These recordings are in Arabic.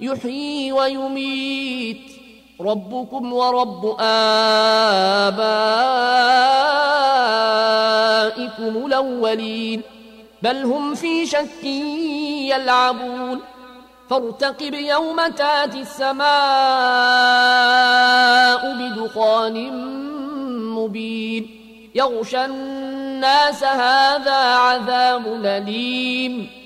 يحيي ويميت. ربكم ورب آبائكم الأولين. بل هم في شك يلعبون. فارتقب يوم تاتي السماء بدخان مبين. يغشى الناس هذا عذاب أليم.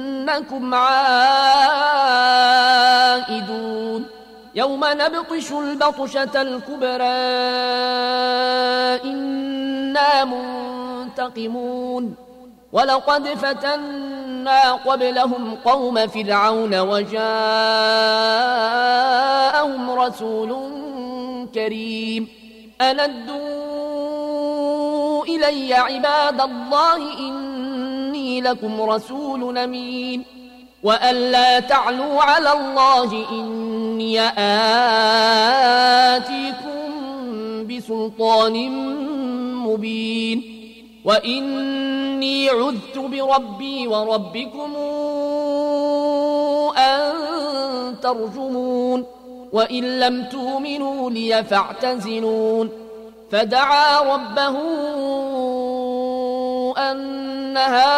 إنكم عائدون. يوم نبطش البطشة الكبرى إنا منتقمون. ولقد فتنا قبلهم قوم فرعون وجاءهم رسول كريم. أندوا إلي عباد الله لكم رسول أمين. وأن لا تعلوا على الله إني آتيكم بسلطان مبين. وإني عذت بربي وربكم أن ترجمون. وإن لم تؤمنوا لي فاعتزلون. فدعا ربه أن هؤلاء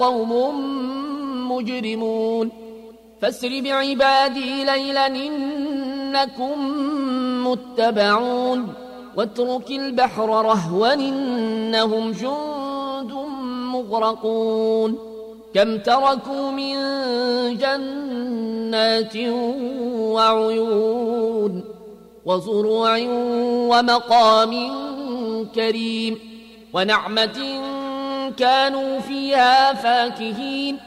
قوم مجرمون. فاسر بعبادي ليلا إنكم متبعون. واترك البحر رهوا إنهم جند مغرقون. كم تركوا من جنات وعيون. وزروع ومقام كريم ونعمة كانوا فيها فاكهين.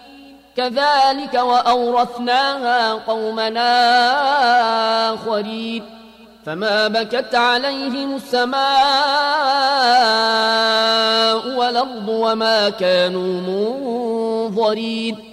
كذلك وأورثناها قومنا آخرين. فما بكت عليهم السماء والأرض وما كانوا منظرين.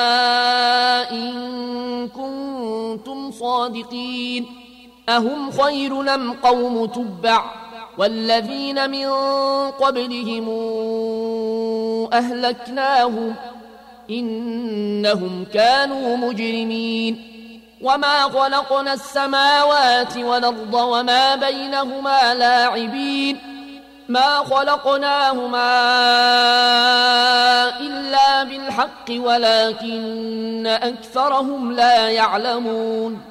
أهم خير أم قوم تبع والذين من قبلهم أهلكناهم إنهم كانوا مجرمين وما خلقنا السماوات والأرض وما بينهما لاعبين ما خلقناهما بالحق ولكن أكثرهم لا يعلمون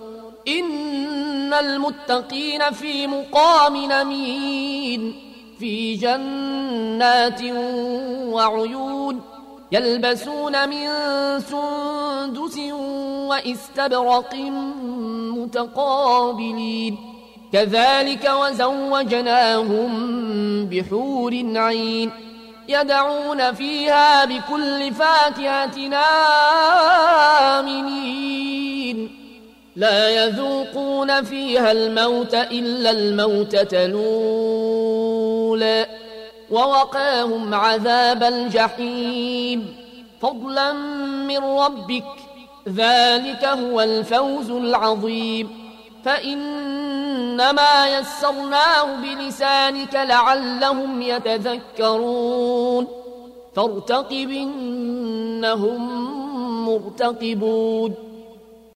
إن المتقين في مقام نمين في جنات وعيون يلبسون من سندس واستبرق متقابلين. كذلك وزوجناهم بحور عين يدعون فيها بكل فاكهة آمنين. لا يذوقون فيها الموت إلا الموتة الأولى ووقاهم عذاب الجحيم. فضلا من ربك ذلك هو الفوز العظيم. فإنما يسرناه بلسانك لعلهم يتذكرون. فارتقب إنهم مرتقبون.